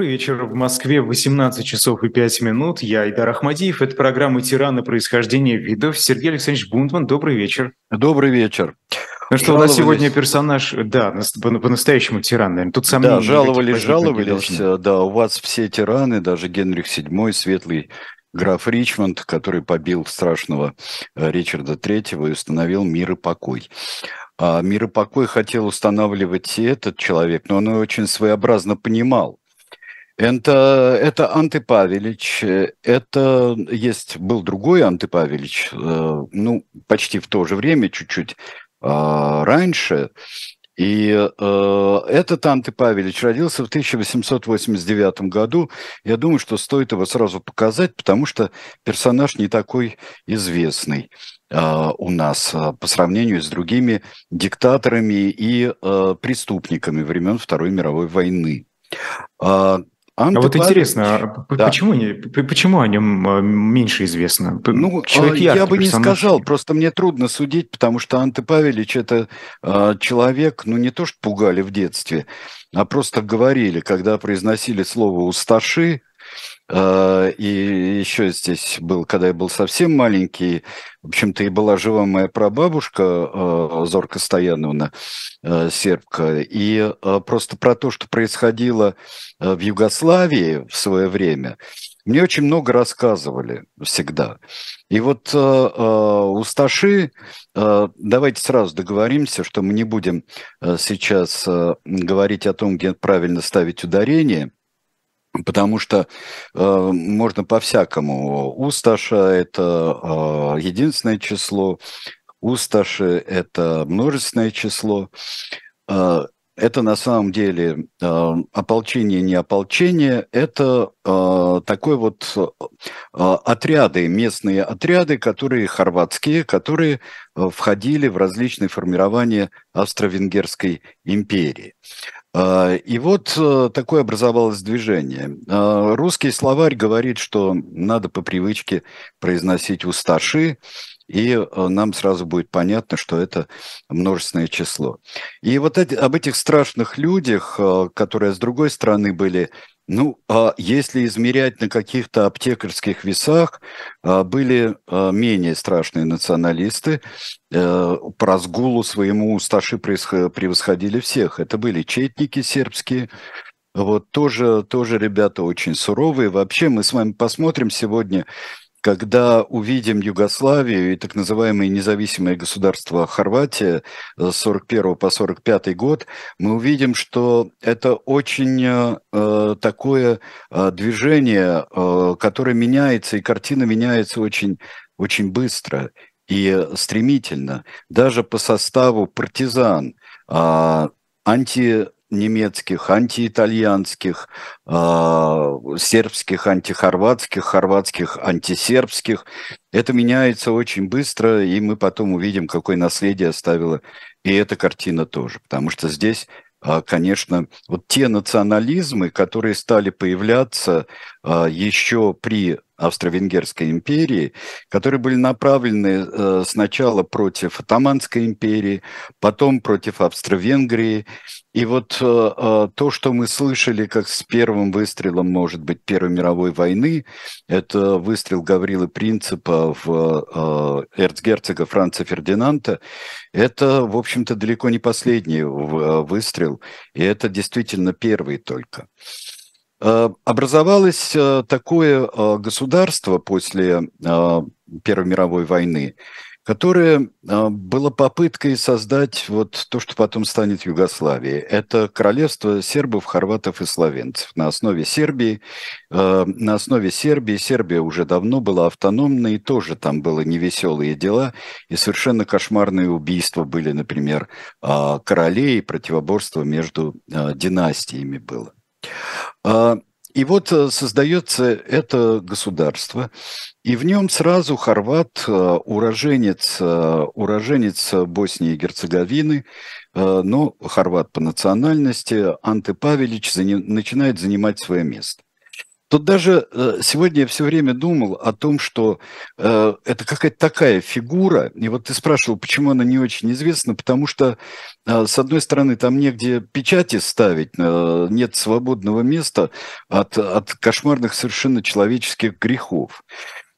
Добрый вечер. В Москве 18 часов и 5 минут. Я Идар Ахмадиев. Это программа «Тираны. Происхождение видов». Сергей Александрович Бунтман, добрый вечер. Добрый вечер. Ну что, у нас сегодня персонаж, да, по-настоящему тиран, наверное. Тут сомнений Да, жаловались, жаловались, да, у вас все тираны, даже Генрих VII, светлый граф Ричмонд, который побил страшного э, Ричарда III и установил мир и покой. А мир и покой хотел устанавливать и этот человек, но он очень своеобразно понимал, это, это Анты это есть, был другой Анты э, ну, почти в то же время, чуть-чуть а, раньше, и э, этот Анты родился в 1889 году. Я думаю, что стоит его сразу показать, потому что персонаж не такой известный э, у нас по сравнению с другими диктаторами и преступниками времен Второй мировой войны. А, Анты а вот интересно, а да. почему, почему о нем а, меньше известно? Ну, Человек я бы не сказал, просто мне трудно судить, потому что Анты Павелич это э, человек, ну не то что пугали в детстве, а просто говорили, когда произносили слово «усташи», и еще здесь был, когда я был совсем маленький, в общем-то, и была жива моя прабабушка э, Зорка Стояновна, э, сербка, и просто про то, что происходило в Югославии в свое время, мне очень много рассказывали всегда. И вот усташи, давайте сразу договоримся, что мы не будем сейчас говорить о том, где правильно ставить ударение – Потому что э, можно по-всякому. Усташа – это э, единственное число, усташи – это множественное число. Э, это на самом деле э, ополчение, не ополчение, это э, такой вот э, отряды, местные отряды, которые хорватские, которые э, входили в различные формирования Австро-Венгерской империи. И вот э, такое образовалось движение. А, русский словарь говорит, что надо по привычке произносить усташи, и э, нам сразу будет понятно, что это множественное число. И вот об этих страшных людях, э, которые с другой стороны были ну, а если измерять на каких-то аптекарских весах, а, были а, менее страшные националисты. Э, по разгулу своему усташи превосходили всех. Это были четники сербские, вот тоже, тоже ребята очень суровые. Вообще мы с вами посмотрим сегодня когда увидим Югославию и так называемое независимое государство Хорватия с 41 по 45 год, мы увидим, что это очень э, такое э, движение, э, которое меняется, и картина меняется очень, очень быстро и стремительно. Даже по составу партизан, э, анти немецких, антиитальянских, э, сербских, антихорватских, хорватских, антисербских. Это меняется очень быстро, и мы потом увидим, какое наследие оставила и эта картина тоже. Потому что здесь а, конечно, вот те национализмы, которые стали появляться а, еще при Австро-Венгерской империи, которые были направлены э, сначала против Атаманской империи, потом против Австро-Венгрии. И вот э, э, то, что мы слышали, как с первым выстрелом, может быть, Первой мировой войны, это выстрел Гаврилы Принципа в эрцгерцога Франца Фердинанда, это, в общем-то, далеко не последний выстрел, и это действительно первый только. Э, образовалось э, такое э, государство после Первой мировой войны, которое было попыткой создать вот то, что потом станет Югославией. Это королевство сербов, хорватов и словенцев на основе Сербии. На основе Сербии Сербия уже давно была автономной, и тоже там было невеселые дела, и совершенно кошмарные убийства были, например, королей, противоборство между династиями было. И вот э, создается это государство, и в нем сразу хорват, э, уроженец, э, уроженец Боснии и Герцеговины, но хорват по национальности, Анте Павелич начинает занимать свое место. Тут даже э, сегодня я все время думал о том, что э, это какая-то такая фигура, и вот ты спрашивал, почему она не очень известна, потому что, э, с одной стороны, там негде печати ставить, нет свободного места от, от кошмарных совершенно человеческих грехов.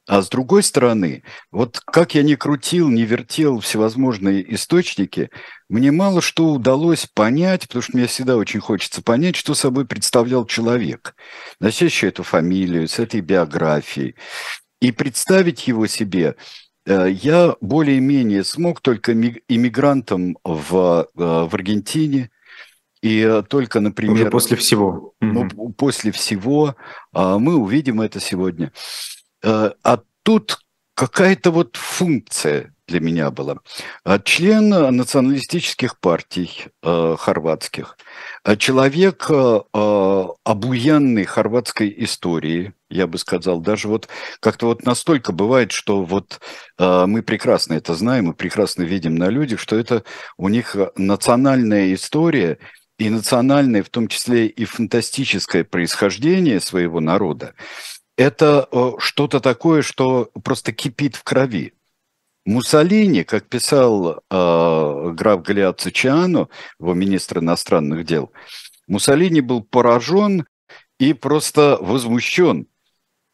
А с другой стороны, вот как я ни крутил, не вертел всевозможные источники, мне мало что удалось понять, потому что мне всегда очень хочется понять, что собой представлял человек, носящий эту фамилию, с этой биографией. И представить его себе э, я более-менее смог только иммигрантом в, э, в Аргентине, и только, например... Уже после всего. Ну, после всего. А мы увидим это сегодня. Э, а тут какая-то вот функция для меня была. А член националистических партий э, хорватских, а человек э, э, обуянный хорватской историей, я бы сказал, даже вот как-то вот настолько бывает, что вот э, мы прекрасно это знаем, мы прекрасно видим на людях, что это у них национальная история и национальное, в том числе и фантастическое происхождение своего народа это э, что-то такое, что просто кипит в крови. Муссолини, как писал э, граф Галиат Цичиано, его министр иностранных дел, Муссолини был поражен и просто возмущен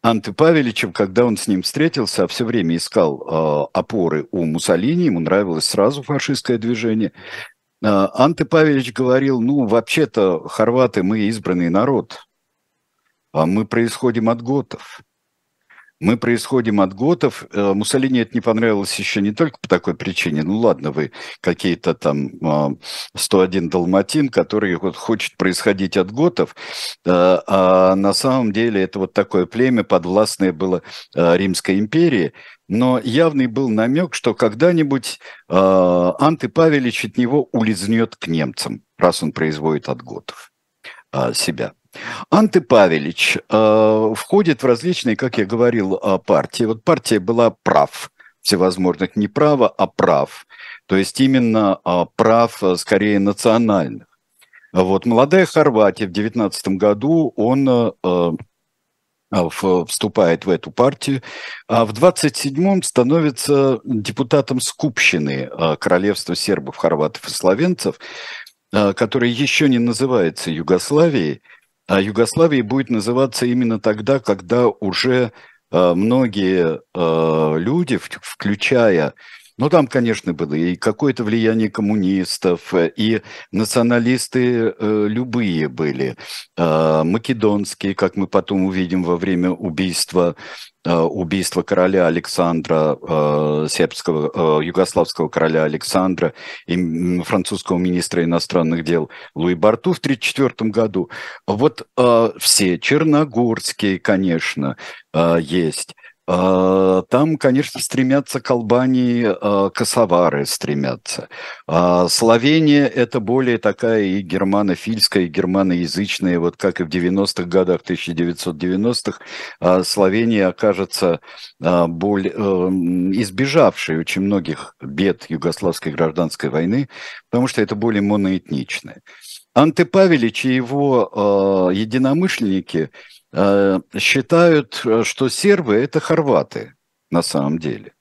Анты Павеличем, когда он с ним встретился, а все время искал э, опоры у Муссолини, ему нравилось сразу фашистское движение. Э, Павелич говорил, ну, вообще-то, хорваты, мы избранный народ, мы происходим от готов. Мы происходим от готов. Э, Муссолини это не понравилось еще не только по такой причине. Ну ладно, вы какие-то там 101 а, далматин, который вот хочет происходить от готов, э, а на самом деле это вот такое племя подвластное было э, Римской империи. Но явный был намек, что когда-нибудь Анты Павелич от него улизнет к немцам, раз он производит от готов себя. Анты Павелич э, входит в различные, как я говорил, э, партии. Вот партия была прав всевозможных, не право, а прав. То есть именно э, прав э, скорее национальных. Вот молодая Хорватия в 19 году он э, э вступает в эту партию, а в 27-м становится депутатом Скупщины Королевства сербов, хорватов и словенцев, которая еще не называется Югославией, а Югославией будет называться именно тогда, когда уже э, многие э, люди, включая ну, там, конечно, было и какое-то влияние коммунистов, и националисты э, любые были. Э, македонские, как мы потом увидим во время убийства, э, убийства короля Александра, э, сербского, э, югославского короля Александра и французского министра иностранных дел Луи Барту в 1934 году. Вот все, черногорские, конечно, э, есть. А, там, конечно, стремятся к Албании а, косовары, стремятся. Словения – это более такая и германофильская, и германоязычная, вот как и в 90-х годах, 1990-х, Словения окажется более, избежавшей очень многих бед югославской гражданской войны, потому что это более моноэтничное. Анте Павелич и его единомышленники – Э, считают, э, что сербы – это хорваты на самом деле,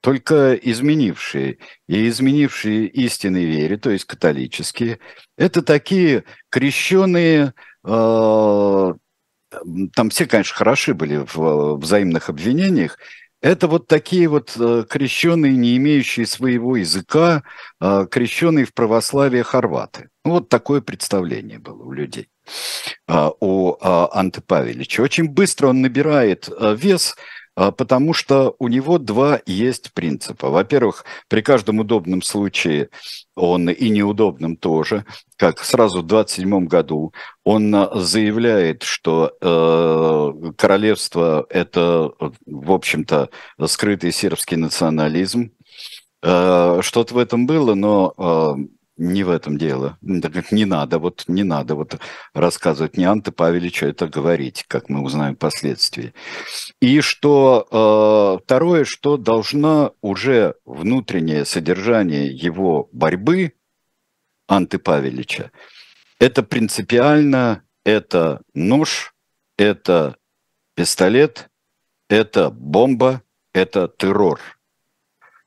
только изменившие и изменившие истинной вере, то есть католические. Это такие крещенные, э, там все, конечно, хороши были в взаимных обвинениях, это вот такие вот крещенные, не имеющие своего языка, крещенные в православие хорваты. Вот такое представление было у людей. А, о а, Анте Павеличе. Очень быстро он набирает а, вес, потому что у него два есть принципа. Во-первых, при каждом удобном случае он и неудобном тоже, как сразу в 27 году он заявляет, что э, королевство это, в общем-то, скрытый сербский национализм. Э, что-то в этом было, но э, не в этом дело. Не надо, вот не надо вот рассказывать не Анте Павеличу, это говорить, как мы узнаем впоследствии. И что э, второе, что должна уже внутреннее содержание его борьбы Анты Павелича, это принципиально, это нож, это пистолет – это бомба, это террор.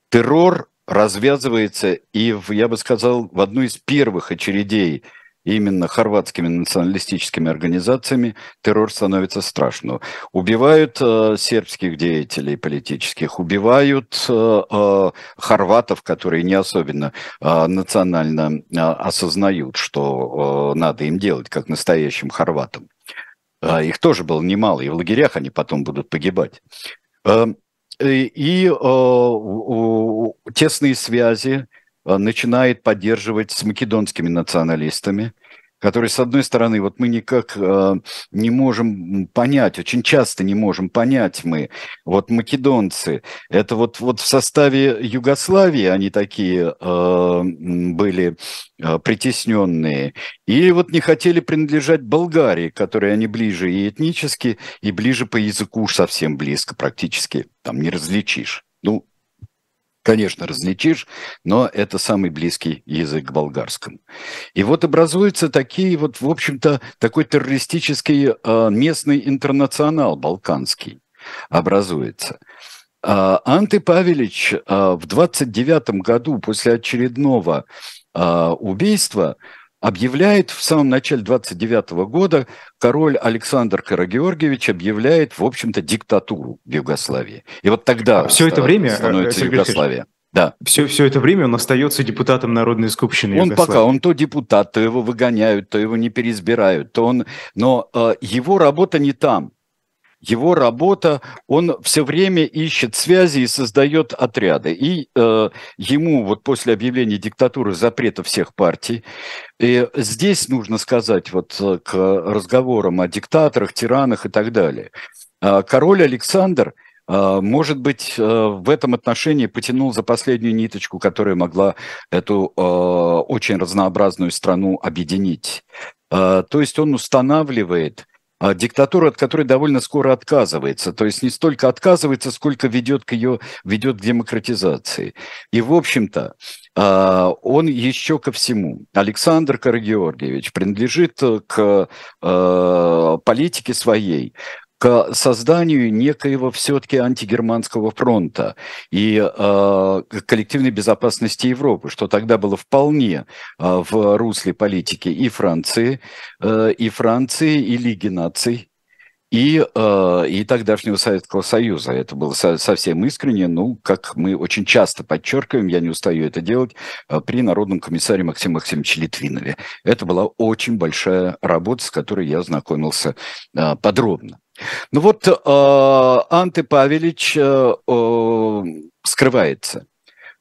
Террор развязывается и, в, я бы сказал, в одну из первых очередей именно хорватскими националистическими организациями террор становится страшным. Убивают э, сербских деятелей политических, убивают э, э, хорватов, которые не особенно э, национально э, осознают, что э, надо им делать, как настоящим хорватам. Э, их тоже было немало, и в лагерях они потом будут погибать. Э, и э, тесные связи э, начинает поддерживать с македонскими националистами, которые, с одной стороны, вот мы никак э, не можем понять, очень часто не можем понять мы, вот македонцы, это вот, вот в составе Югославии они такие э, были э, притесненные, и вот не хотели принадлежать Болгарии, которой они ближе и этнически, и ближе по языку уж совсем близко практически, там не различишь. Ну, конечно, различишь, но это самый близкий язык к болгарскому. И вот образуются такие вот, в общем-то, такой террористический э, местный интернационал балканский образуется. Э, Анты Павелич э, в 29 году после очередного убийства объявляет в самом начале 29 года король Александр Карагеоргиевич объявляет, в общем-то, диктатуру в Югославии. И вот тогда а все это время э, становится Сергей Югославия. Да. Все, все это время он остается депутатом Народной Скупщины Он пока, он то депутат, то его выгоняют, то его не переизбирают, то он... Но э, его работа не там. Его работа, он все время ищет связи и создает отряды. И э, ему вот после объявления диктатуры запрета всех партий, и здесь нужно сказать вот э, к разговорам о диктаторах, тиранах и так далее. Э, король Александр э, – может быть, в этом отношении потянул за последнюю ниточку, которая могла эту э, очень разнообразную страну объединить. Э, то есть он устанавливает а диктатура, от которой довольно скоро отказывается. То есть не столько отказывается, сколько ведет к ее ведет к демократизации. И, в общем-то, а, он еще ко всему. Александр Карагеоргиевич принадлежит к а, политике своей, к созданию некоего все-таки антигерманского фронта и э, коллективной безопасности Европы, что тогда было вполне э, в русле политики и Франции, э, и Франции, и Лиги наций, и, э, и тогдашнего Советского Союза. Это было со, совсем искренне, ну, как мы очень часто подчеркиваем, я не устаю это делать, при Народном комиссаре Максиме Максимовиче Литвинове. Это была очень большая работа, с которой я знакомился э, подробно. Ну вот э, Анте Павелич э, э, скрывается.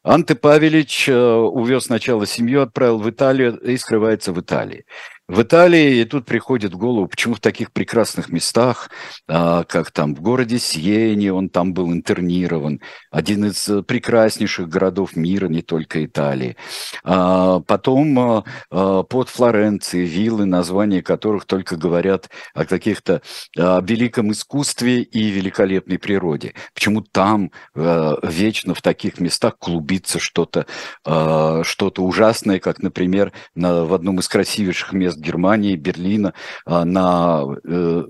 Анте Павелич э, увез сначала семью, отправил в Италию и скрывается в Италии в Италии, и тут приходит в голову, почему в таких прекрасных местах, а, как там в городе Сиене, он там был интернирован, один из э, прекраснейших городов мира, не только Италии. А, потом а, под Флоренцией виллы, названия которых только говорят о каких-то великом искусстве и великолепной природе. Почему там вечно в таких местах клубится что-то что ужасное, как, например, на, в одном из красивейших мест мест Германии, Берлина, а, на э,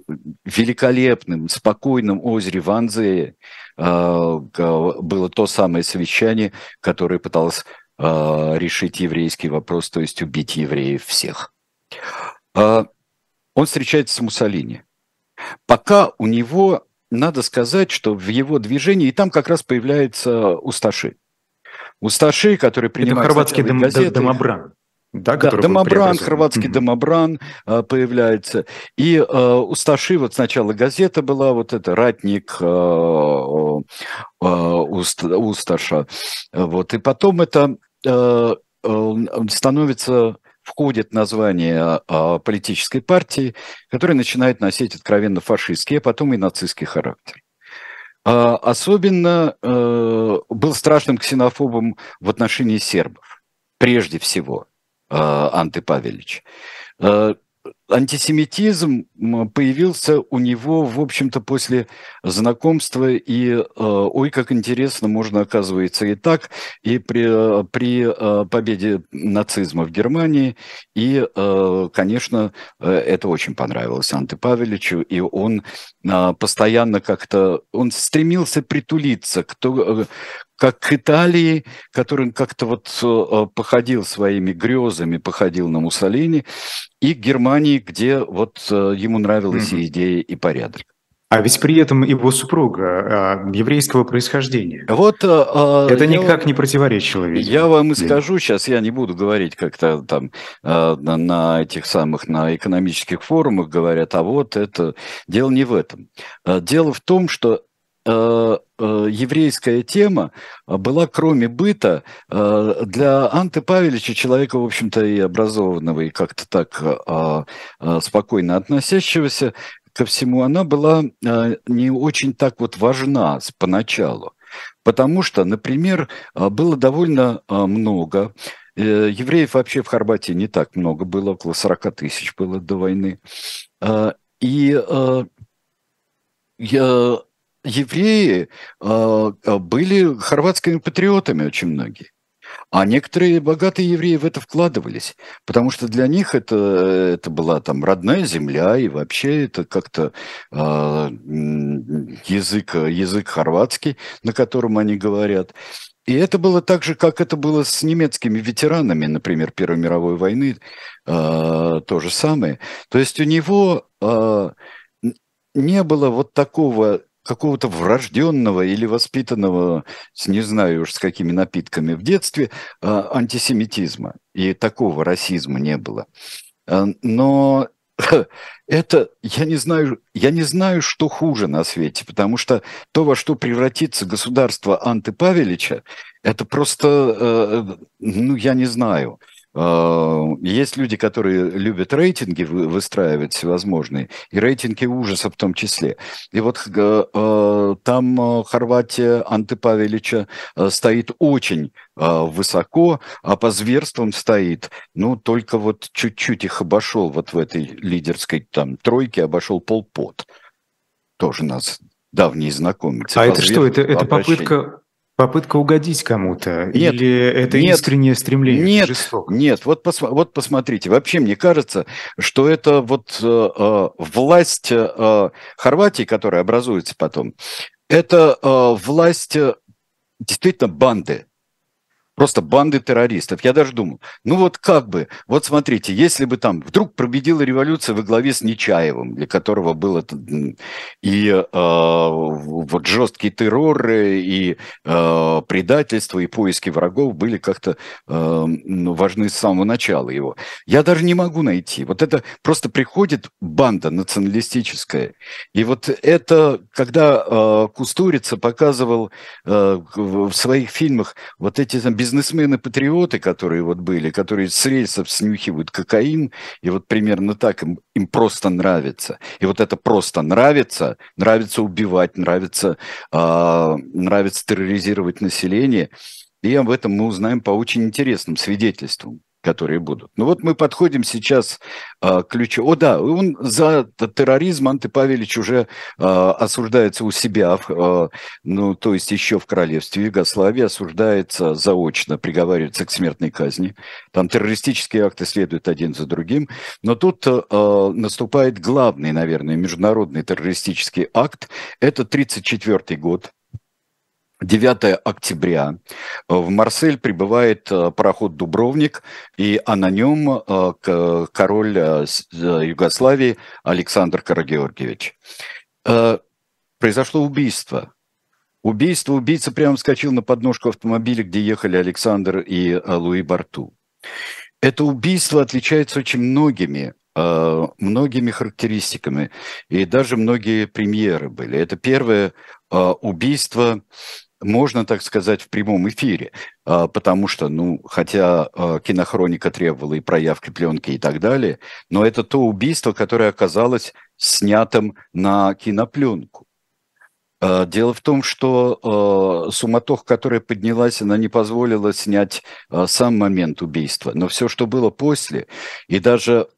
великолепном, спокойном озере Ванзее а, было то самое совещание, которое пыталось а, решить еврейский вопрос, то есть убить евреев всех. Он встречается с Муссолини. Пока у него, надо сказать, что в его движении, и там как раз появляется Усташи. Усташи, который принимает... Это хорватский дом, газеты, домобран. Да, да домобран, хорватский mm-hmm. домобран а, появляется. И а, у Сташи вот сначала газета была, вот это «Ратник» а, а, Уст, Усташа. Вот, и потом это а, становится входит название а, политической партии, которая начинает носить откровенно фашистский, а потом и нацистский характер. А, особенно а, был страшным ксенофобом в отношении сербов, прежде всего – Анты Павелич. Э, антисемитизм появился у него, в общем-то, после знакомства, и э, ой, как интересно, можно, оказывается, и так, и при, при э, победе нацизма в Германии, и, э, конечно, это очень понравилось Анте Павеличу, и он постоянно как-то, он стремился притулиться к, как к Италии, который как-то вот э, походил своими грезами, походил на Муссолини, и к Германии, где вот э, ему нравилась mm-hmm. и идея, и порядок. А ведь при этом его супруга а, еврейского происхождения. Вот а, это я, никак не противоречило. Видимо. Я вам и скажу сейчас, я не буду говорить как-то там а, на, на этих самых на экономических форумах говорят, а вот это дело не в этом. Дело в том, что Э, э, еврейская тема была, кроме быта, э, для Анты Павелича, человека, в общем-то, и образованного, и как-то так спокойно относящегося ко всему, она была не очень так вот важна поначалу. Потому что, например, было довольно много Евреев вообще в Хорватии не так много было, около 40 тысяч было до войны. И я, евреи а, а, были хорватскими патриотами очень многие. А некоторые богатые евреи в это вкладывались, потому что для них это, это была там родная земля, и вообще это как-то э, язык, язык хорватский, на котором они говорят. И это было так же, как это было с немецкими ветеранами, например, Первой мировой войны, э, то же самое. То есть у него э, не было вот такого какого-то врожденного или воспитанного, не знаю уж с какими напитками в детстве, а, антисемитизма. И такого расизма не было. А, но это, я не знаю, я не знаю, что хуже на свете, потому что то, во что превратится государство Анты Павелича, это просто, э, ну, я не знаю. А, есть люди, которые любят рейтинги выстраивать всевозможные, и рейтинги ужаса в том числе. И вот а, там а, Хорватия Анты Павелича стоит очень высоко, а по зверствам стоит, ну, только вот чуть-чуть их обошел вот в этой лидерской там тройке, обошел Полпот. Тоже нас давний знакомец. А это что, это, это попытка Попытка угодить кому-то? Нет, Или это нет, искреннее стремление нет, Нет, вот, пос, вот посмотрите. Вообще, мне кажется, что это вот э, э власть э, Хорватии, которая образуется потом, это э, власть э, действительно банды просто банды террористов. Я даже думал, ну вот как бы, вот смотрите, если бы там вдруг победила революция во главе с Нечаевым, для которого был это и э, вот жесткий террор, и э, предательство, и поиски врагов были как-то э, важны с самого начала его. Я даже не могу найти. Вот это просто приходит банда националистическая. И вот это, когда э, Кустурица показывал э, в своих фильмах вот эти там бизнесмены-патриоты, которые вот были, которые с рельсов снюхивают кокаин, и вот примерно так им, им просто нравится. И вот это просто нравится, нравится убивать, нравится, э, нравится терроризировать население. И об этом мы узнаем по очень интересным свидетельствам которые будут. Ну вот мы подходим сейчас а, к ключу. О да, он за терроризм Анты Павелич уже а, осуждается у себя, а, ну то есть еще в королевстве Югославии осуждается заочно, приговаривается к смертной казни. Там террористические акты следуют один за другим. Но тут а, наступает главный, наверное, международный террористический акт. Это 1934 год. 9 октября в Марсель прибывает э, пароход «Дубровник», и, а на нем э, король э, Югославии Александр Карагеоргиевич. Произошло убийство. Убийство, убийца прямо вскочил на подножку автомобиля, где ехали Александр и Луи Барту. Это убийство отличается очень многими многими характеристиками, и даже многие премьеры были. Это первое убийство можно так сказать, в прямом эфире, а, потому что, ну, хотя а, кинохроника требовала и проявки пленки и так далее, но это то убийство, которое оказалось снятым на кинопленку. А, дело в том, что суматох, которая поднялась, она не позволила снять сам момент убийства, но все, что было после, и даже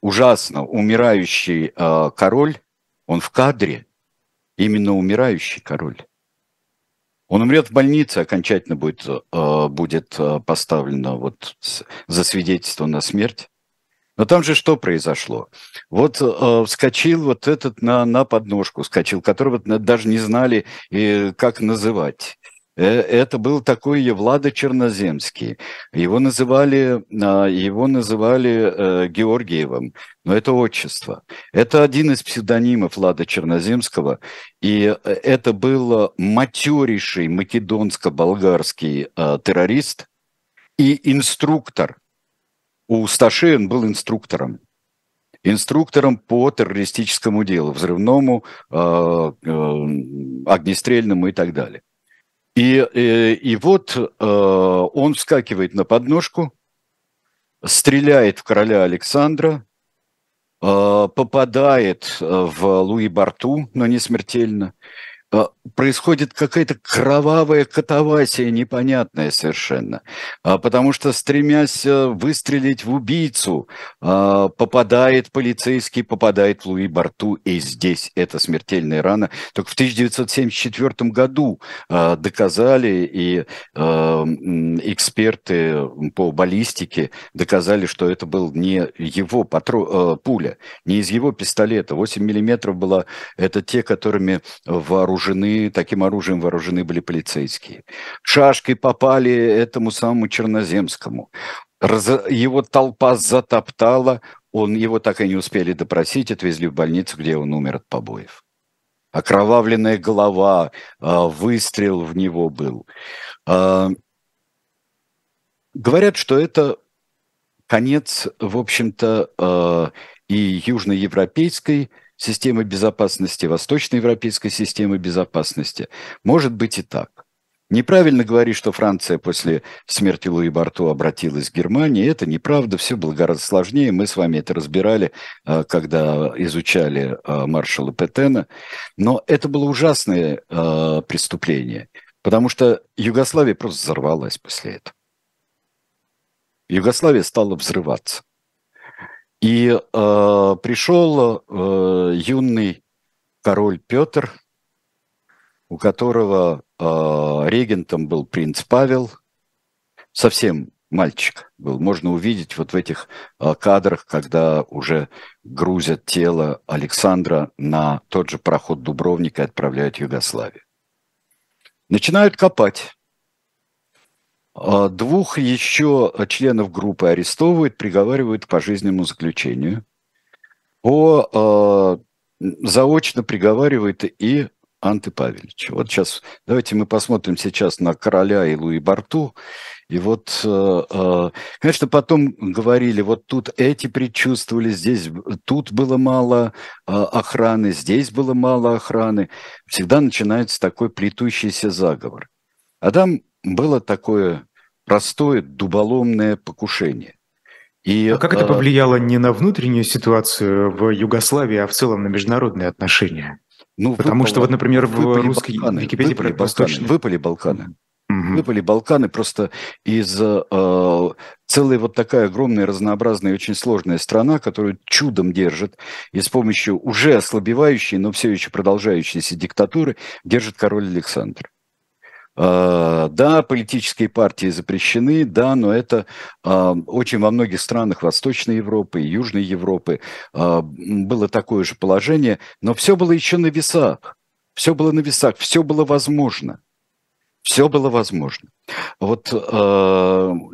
ужасно, умирающий король, он в кадре, именно умирающий король. Он умрет в больнице, окончательно будет, э, будет э, поставлено вот за свидетельство на смерть. Но там же что произошло? Вот э, вскочил вот этот на, на подножку, вскочил, которого даже не знали, э, как называть. Э, это был такой Евлада Черноземский. Его называли, а, его называли э, Георгиевым, но это отчество. Это один из псевдонимов Влада Черноземского, и э, это был матерейший македонско-болгарский террорист и инструктор. У Сташи он был инструктором инструктором по террористическому делу, взрывному, огнестрельному и так далее. И, и, э, и вот э, он вскакивает на подножку, стреляет в короля Александра, э, попадает э, в Луи Барту, но не смертельно, происходит какая-то кровавая катавасия непонятная совершенно. А, потому что, стремясь э, выстрелить в убийцу, а, попадает полицейский, попадает Луи Барту, и здесь это смертельная рана. Только в 1974 году а, доказали, и эксперты по баллистике доказали, что это был не его патро... Пуля, не из его пистолета. 8 миллиметров была, это те, которыми вооружены вооружены, таким оружием вооружены были полицейские. Шашкой попали этому самому Черноземскому. Раз, его толпа затоптала, он, его так и не успели допросить, отвезли в больницу, где он умер от побоев. Окровавленная голова, а, выстрел в него был. А, говорят, что это конец, в общем-то, а, и южноевропейской системы безопасности, восточноевропейской системы безопасности. Может быть и так. Неправильно говорить, что Франция после смерти Луи Барту обратилась к Германии. Это неправда, все было гораздо сложнее. Мы с вами это разбирали, а, когда изучали а, маршала Петена. Но это было ужасное а, преступление, потому что Югославия просто взорвалась после этого. Югославия стала взрываться. И э, пришел э, юный король Петр, у которого э, регентом был принц Павел, совсем мальчик был. Можно увидеть вот в этих э, кадрах, когда уже грузят тело Александра на тот же пароход Дубровника и отправляют в Югославию. Начинают копать. А, двух еще членов группы арестовывают, приговаривают к пожизненному заключению. По, э, заочно приговаривает и Анты Павелич. Вот сейчас, давайте мы посмотрим сейчас на короля и Луи Барту. И вот, э, конечно, потом говорили, вот тут эти предчувствовали, здесь, тут было мало э, охраны, здесь было мало охраны. Всегда начинается такой плетущийся заговор. А там было такое простое дуболомное покушение. И, а как это а, повлияло не на внутреннюю ситуацию в Югославии, а в целом на международные отношения? Ну, Потому выпало, что вот, например, в русской Балканы, Википедии выпали Балканы, выпали Балканы. Угу. Выпали Балканы просто из э, целая вот такая огромная, разнообразная, очень сложная страна, которую чудом держит, и с помощью уже ослабевающей, но все еще продолжающейся диктатуры держит король Александр. А, да, политические партии запрещены, да, но это а, очень во многих странах Восточной Европы и Южной Европы а, было такое же положение, но все было еще на весах. Все было на весах, все было возможно. Все было возможно. Вот э,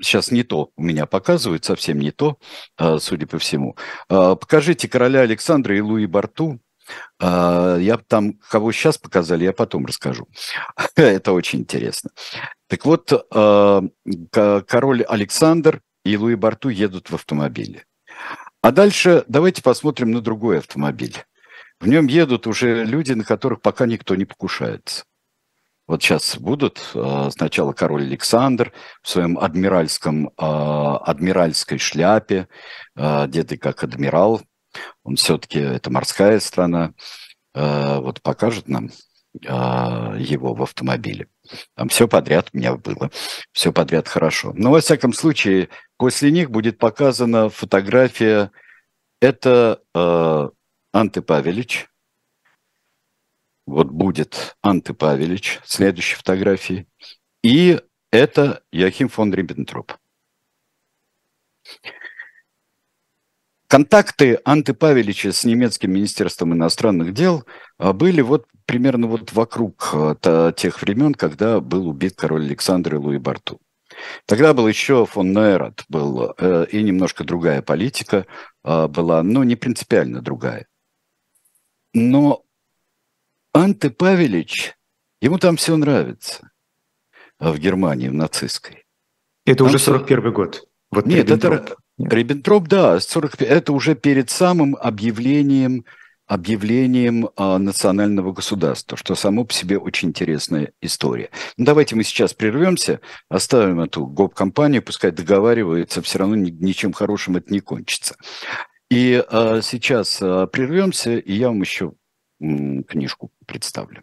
сейчас не то у меня показывают, совсем не то, э, судя по всему. Э, покажите короля Александра и Луи Барту. А, я там, кого сейчас показали, я потом расскажу. Это очень интересно. Так вот, а, король Александр и Луи Барту едут в автомобиле. А дальше давайте посмотрим на другой автомобиль. В нем едут уже люди, на которых пока никто не покушается. Вот сейчас будут а, сначала король Александр в своем адмиральском, адмиральской шляпе, одетый как адмирал, он все-таки, это морская страна, э, вот покажет нам э, его в автомобиле. Там все подряд у меня было, все подряд хорошо. Но, во всяком случае, после них будет показана фотография это э, Анте Павелич. Вот будет Анте Павелич, следующей фотографии. И это Яхим фон Риббентроп. Контакты Анты Павелича с немецким министерством иностранных дел а, были вот примерно вот вокруг а, тех времен, когда был убит король Александр и Луи Барту. Тогда был еще фон Нейрат, был, э, и немножко другая политика а, была, но не принципиально другая. Но Анте Павелич, ему там все нравится в Германии, в нацистской. Это там уже 41 год. Вот Нет, это Риббентроп, да, 40, это уже перед самым объявлением, объявлением а, национального государства, что само по себе очень интересная история. Ну, давайте мы сейчас прервемся, оставим эту гоп-компанию, пускай договаривается, все равно ни, ничем хорошим это не кончится. И а, сейчас а, прервемся, и я вам еще м, книжку представлю.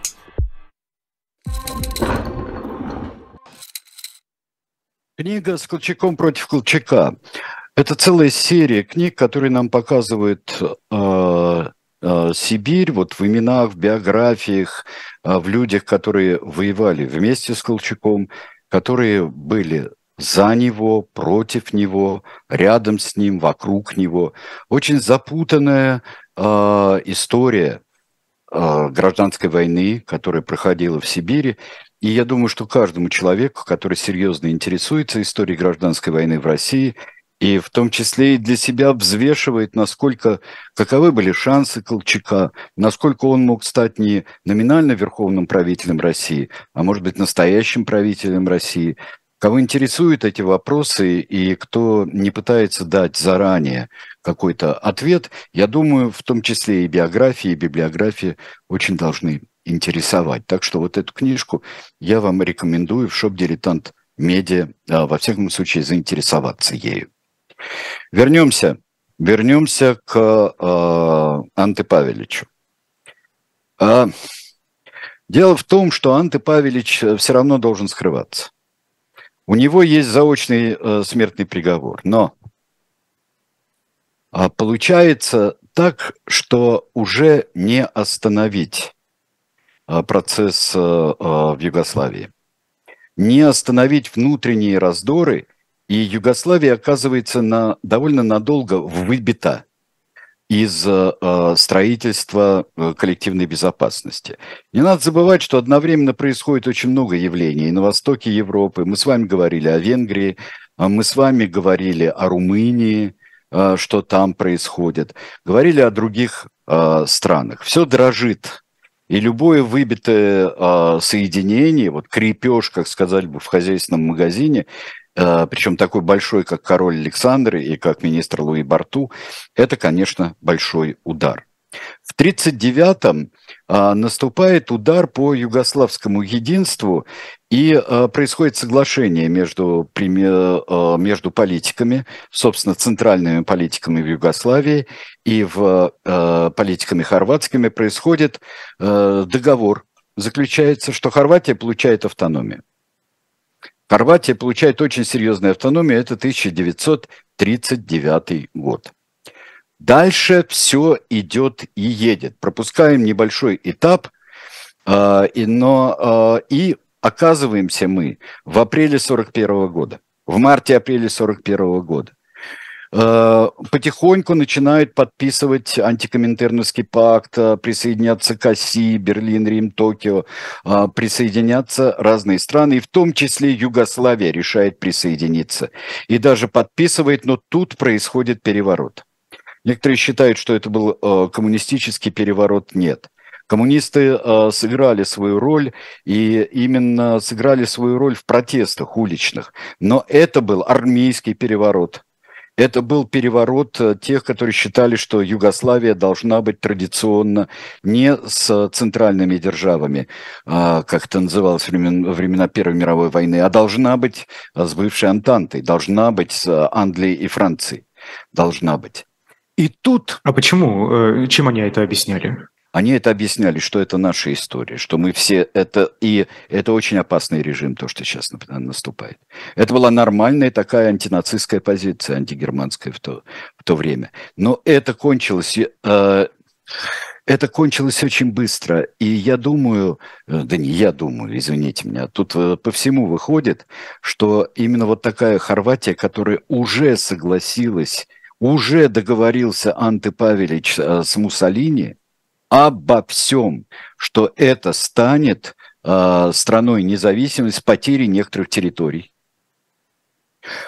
Книга с Колчаком против Колчака. Это целая серия книг, которые нам показывают э, э, Сибирь вот в именах, в биографиях, э, в людях, которые воевали вместе с Колчаком, которые были за него, против него, рядом с ним, вокруг него. Очень запутанная э, история э, гражданской войны, которая проходила в Сибири. И я думаю, что каждому человеку, который серьезно интересуется историей гражданской войны в России, и в том числе и для себя взвешивает, насколько, каковы были шансы Колчака, насколько он мог стать не номинально верховным правителем России, а может быть настоящим правителем России. Кого интересуют эти вопросы и кто не пытается дать заранее какой-то ответ, я думаю, в том числе и биографии, и библиографии очень должны интересовать. Так что вот эту книжку я вам рекомендую в шоп-дилетант медиа, а, во всяком случае, заинтересоваться ею. Вернемся, вернемся к э, Анте Павеличу. А, дело в том, что Анте Павелич э, все равно должен скрываться. У него есть заочный э, смертный приговор, но а, получается так, что уже не остановить Э, процесс э, э, в Югославии. Не остановить внутренние раздоры, и Югославия оказывается на, довольно надолго выбита из строительства коллективной безопасности. Не надо забывать, что одновременно происходит очень много явлений и на востоке Европы. Мы с вами говорили о Венгрии, мы с вами говорили о Румынии, что там происходит, говорили о других странах. Все дрожит и любое выбитое э, соединение, вот крепеж, как сказали бы в хозяйственном магазине, э, причем такой большой, как король Александр и как министр Луи Барту, это, конечно, большой удар. В 1939-м а, наступает удар по югославскому единству, и а, происходит соглашение между, а, между политиками, собственно, центральными политиками в Югославии и в а, политиками хорватскими происходит а, договор. Заключается, что Хорватия получает автономию. Хорватия получает очень серьезную автономию, это 1939 год. Дальше все идет и едет. Пропускаем небольшой этап. А, и, но, а, и оказываемся мы в апреле 41 года, в марте-апреле 41 года. А, потихоньку начинают подписывать антикоминтерновский пакт, присоединяться к оси, Берлин, Рим, Токио, присоединяться разные страны, и в том числе Югославия решает присоединиться. И даже подписывает, но тут происходит переворот. Некоторые считают, что это был коммунистический переворот. Нет. Коммунисты э, сыграли свою роль, и именно сыграли свою роль в протестах уличных. Но это был армейский переворот. Это был переворот э, тех, которые считали, что Югославия должна быть традиционно не с центральными державами, э, как это называлось во времена, времена Первой мировой войны, а должна быть с бывшей Антантой, должна быть с Англией и Францией. Должна быть. И тут... А почему? Э, чем они это объясняли? Они это объясняли, что это наша история, что мы все это... И это очень опасный режим, то, что сейчас наступает. Это была нормальная такая антинацистская позиция, антигерманская в то, в то время. Но это кончилось... Э, это кончилось очень быстро, и я думаю, э, да не я думаю, извините меня, тут по всему выходит, что именно вот такая Хорватия, которая уже согласилась, уже договорился Анте Павелич э, с Муссолини – обо всем, что это станет э, страной независимой с потерей некоторых территорий.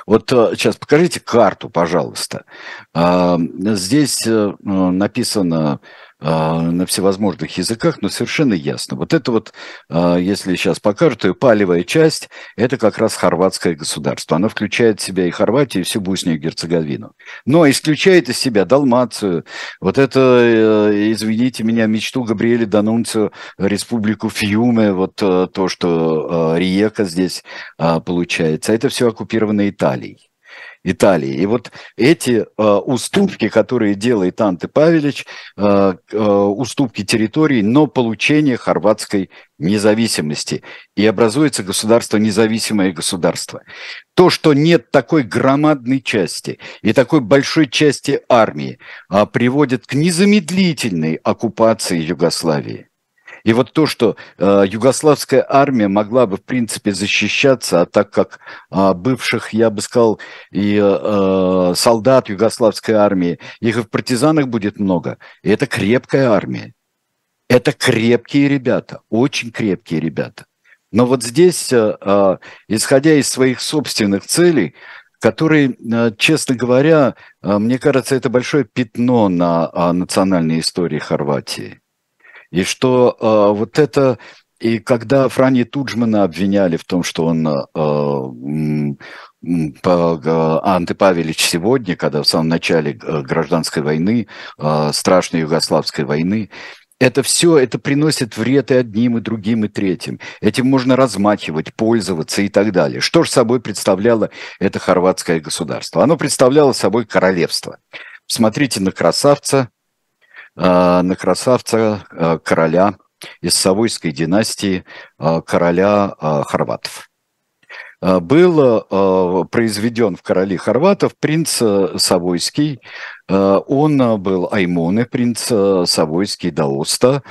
Вот э, сейчас покажите карту, пожалуйста. Здесь написано на всевозможных языках, но совершенно ясно. Вот это вот, а, если сейчас покажут, ее палевая часть, это как раз хорватское государство. Оно включает в себя и Хорватию, и всю Боснию и Герцеговину. Но исключает из себя Далмацию, вот это, э, извините меня, мечту Габриэля Данунцио, республику Фьюме, вот э, то, что э, Риека здесь а, получается. Это все оккупировано Италией. Италии. И вот эти э, уступки, которые делает Анте Павелич, э, э, уступки территорий, но получение хорватской независимости. И образуется государство, независимое государство. То, что нет такой громадной части и такой большой части армии, э, приводит к незамедлительной оккупации Югославии. И вот то, что э, югославская армия могла бы, в принципе, защищаться, а так как э, бывших, я бы сказал, и э, солдат югославской армии, их и в партизанах будет много, и это крепкая армия. Это крепкие ребята, очень крепкие ребята. Но вот здесь, э, э, исходя из своих собственных целей, которые, э, честно говоря, э, мне кажется, это большое пятно на э, национальной истории Хорватии. И что э, вот это и когда Франи Туджмана обвиняли в том, что он э, э, Анте Павелич сегодня, когда в самом начале э, гражданской войны, э, страшной югославской войны, это все, это приносит вред и одним, и другим, и третьим. Этим можно размахивать, пользоваться и так далее. Что же собой представляло это хорватское государство? Оно представляло собой королевство. Смотрите на красавца, на красавца э, короля из Савойской династии, э, короля хорватов. Был произведен в короли хорватов принц Савойский, он был Аймоне, принц Савойский Даоста,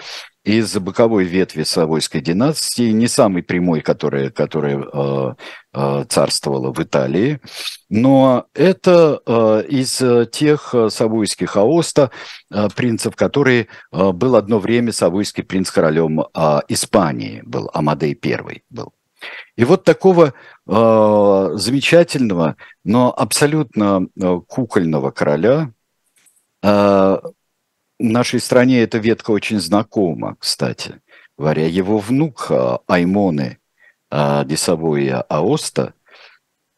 из боковой ветви Савойской династии, не самой прямой, которая, которая э, э, царствовала в Италии, но это э, из тех савойских аоста, э, принцев, который э, был одно время савойский принц королем э, Испании, был Амадей I был. И вот такого э, замечательного, но абсолютно э, кукольного короля э, нашей стране эта ветка очень знакома, кстати говоря. Его внук Аймоны а, Десовоя Аоста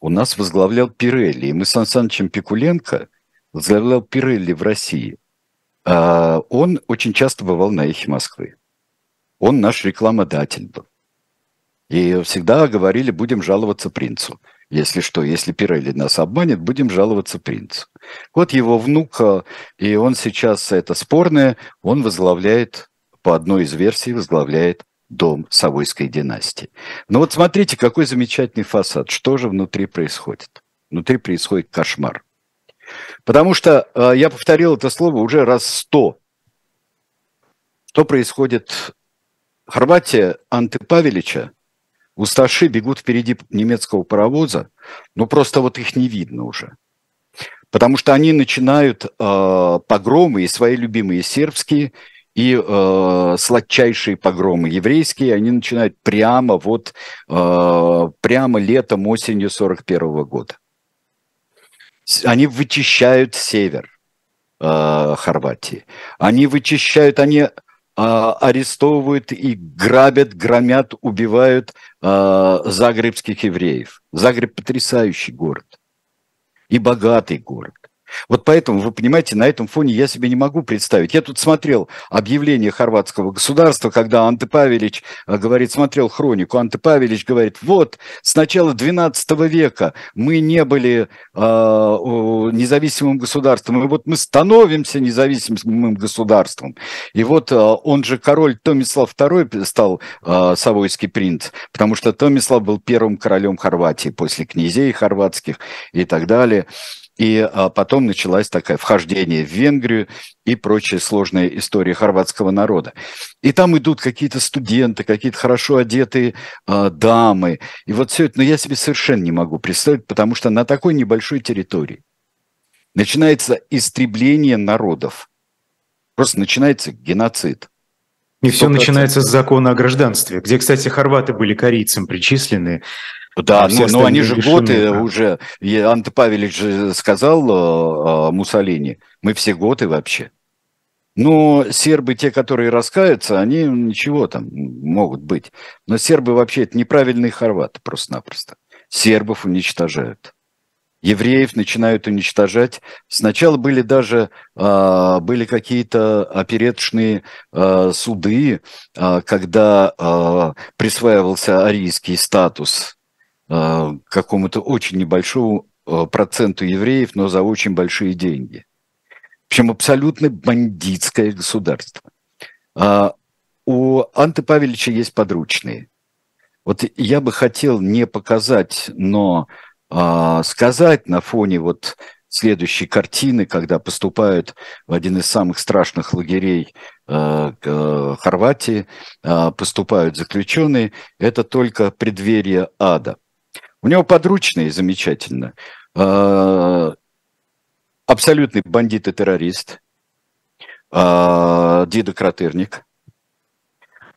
у нас возглавлял Пирелли. И мы с Сан Санычем Пикуленко возглавлял Пирелли в России. А, он очень часто бывал на эхе Москвы. Он наш рекламодатель был. И всегда говорили, будем жаловаться принцу. Если что, если Пирелли нас обманет, будем жаловаться принцу. Вот его внук, и он сейчас, это спорное, он возглавляет, по одной из версий, возглавляет дом Савойской династии. Но вот смотрите, какой замечательный фасад. Что же внутри происходит? Внутри происходит кошмар. Потому что, э, я повторил это слово уже раз сто. Что происходит Хорватия Анты Павелича, усташи бегут впереди немецкого паровоза, но просто вот их не видно уже. Потому что они начинают э, погромы и свои любимые сербские, и э, сладчайшие погромы еврейские, они начинают прямо вот, э, прямо летом, осенью 41 года. Они вычищают север э, Хорватии. Они вычищают, они э, арестовывают и грабят, громят, убивают э, загребских евреев. Загреб потрясающий город и богатый город. Вот поэтому, вы понимаете, на этом фоне я себе не могу представить. Я тут смотрел объявление хорватского государства, когда Анте Павелич э, говорит, смотрел хронику, Анте Павелич говорит, вот, с начала 12 века мы не были э, независимым государством, и вот мы становимся независимым государством. И вот э, он же король Томислав II стал э, Савойский принц, потому что Томислав был первым королем Хорватии после князей хорватских и так далее. И а, потом началась такая вхождение в Венгрию и прочая сложная история хорватского народа. И там идут какие-то студенты, какие-то хорошо одетые а, дамы. И вот все это, но я себе совершенно не могу представить, потому что на такой небольшой территории начинается истребление народов. Просто начинается геноцид. И все начинается с закона о гражданстве, где, кстати, хорваты были корейцам причислены. Да, а ну, но они же лишены, годы да. уже, Анте Павелич же сказал э, Муссолини, мы все годы вообще. Но сербы, те, которые раскаются, они ничего там могут быть. Но сербы вообще это неправильные хорваты просто-напросто. Сербов уничтожают. Евреев начинают уничтожать. Сначала были даже э, были какие-то опереточные э, суды, э, когда э, присваивался арийский статус Э, какому-то очень небольшому э, проценту евреев, но за очень большие деньги. В общем, абсолютно бандитское государство. А у Анты Павелича есть подручные. Вот я бы хотел не показать, но а, сказать на фоне вот следующей картины, когда поступают в один из самых страшных лагерей э, Хорватии, э, поступают заключенные, это только преддверие ада. У него подручные замечательно. А, абсолютный бандит и террорист. А, Дида Кратырник.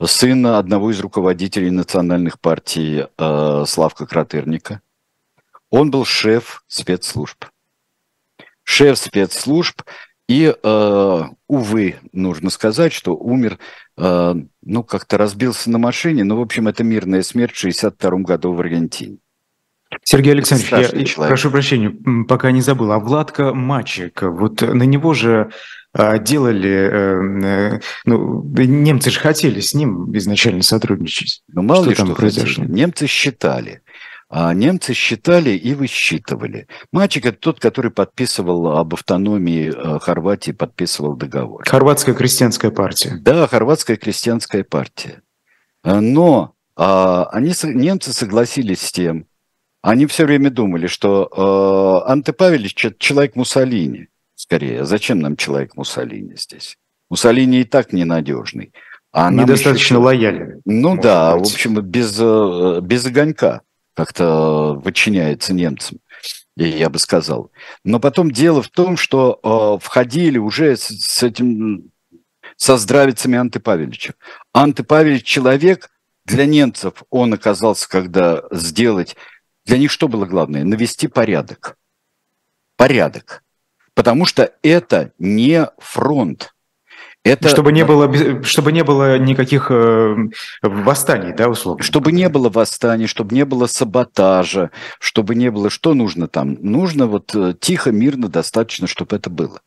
Сын одного из руководителей национальных партий а, Славка Кратырника. Он был шеф спецслужб. Шеф спецслужб и, увы, нужно сказать, что умер, ну, как-то разбился на машине, но, в общем, это мирная смерть в 1962 году в Аргентине. Сергей Александрович, я человек. прошу прощения, пока не забыл, а Владка Мачек, вот на него же а, делали, э, э, ну, немцы же хотели с ним изначально сотрудничать. Ну, мало что ли там что произошло? Хотели. Немцы считали. А немцы считали и высчитывали. Мачек – это тот, который подписывал об автономии э, Хорватии, подписывал договор. Хорватская крестьянская партия. Да, Хорватская крестьянская партия. Но а, они, немцы согласились с тем, они все время думали, что э, Анте Павелич – человек Муссолини, скорее. Зачем нам человек Муссолини здесь? Муссолини и так ненадежный. А Недостаточно еще... лояльный. Ну да, быть. в общем, без, э, без огонька как-то подчиняется немцам, я бы сказал. Но потом дело в том, что э, входили уже с, с этим, со здравицами Анты Павелича. Анты Павелич человек, для немцев он оказался, когда сделать для них что было главное? Навести порядок. Порядок. Потому что это не фронт. Это... Чтобы, не было, чтобы не было никаких э, восстаний, да, условно? Чтобы не было восстаний, чтобы не было саботажа, чтобы не было... Что нужно там? Нужно вот э, тихо, мирно, достаточно, чтобы это было.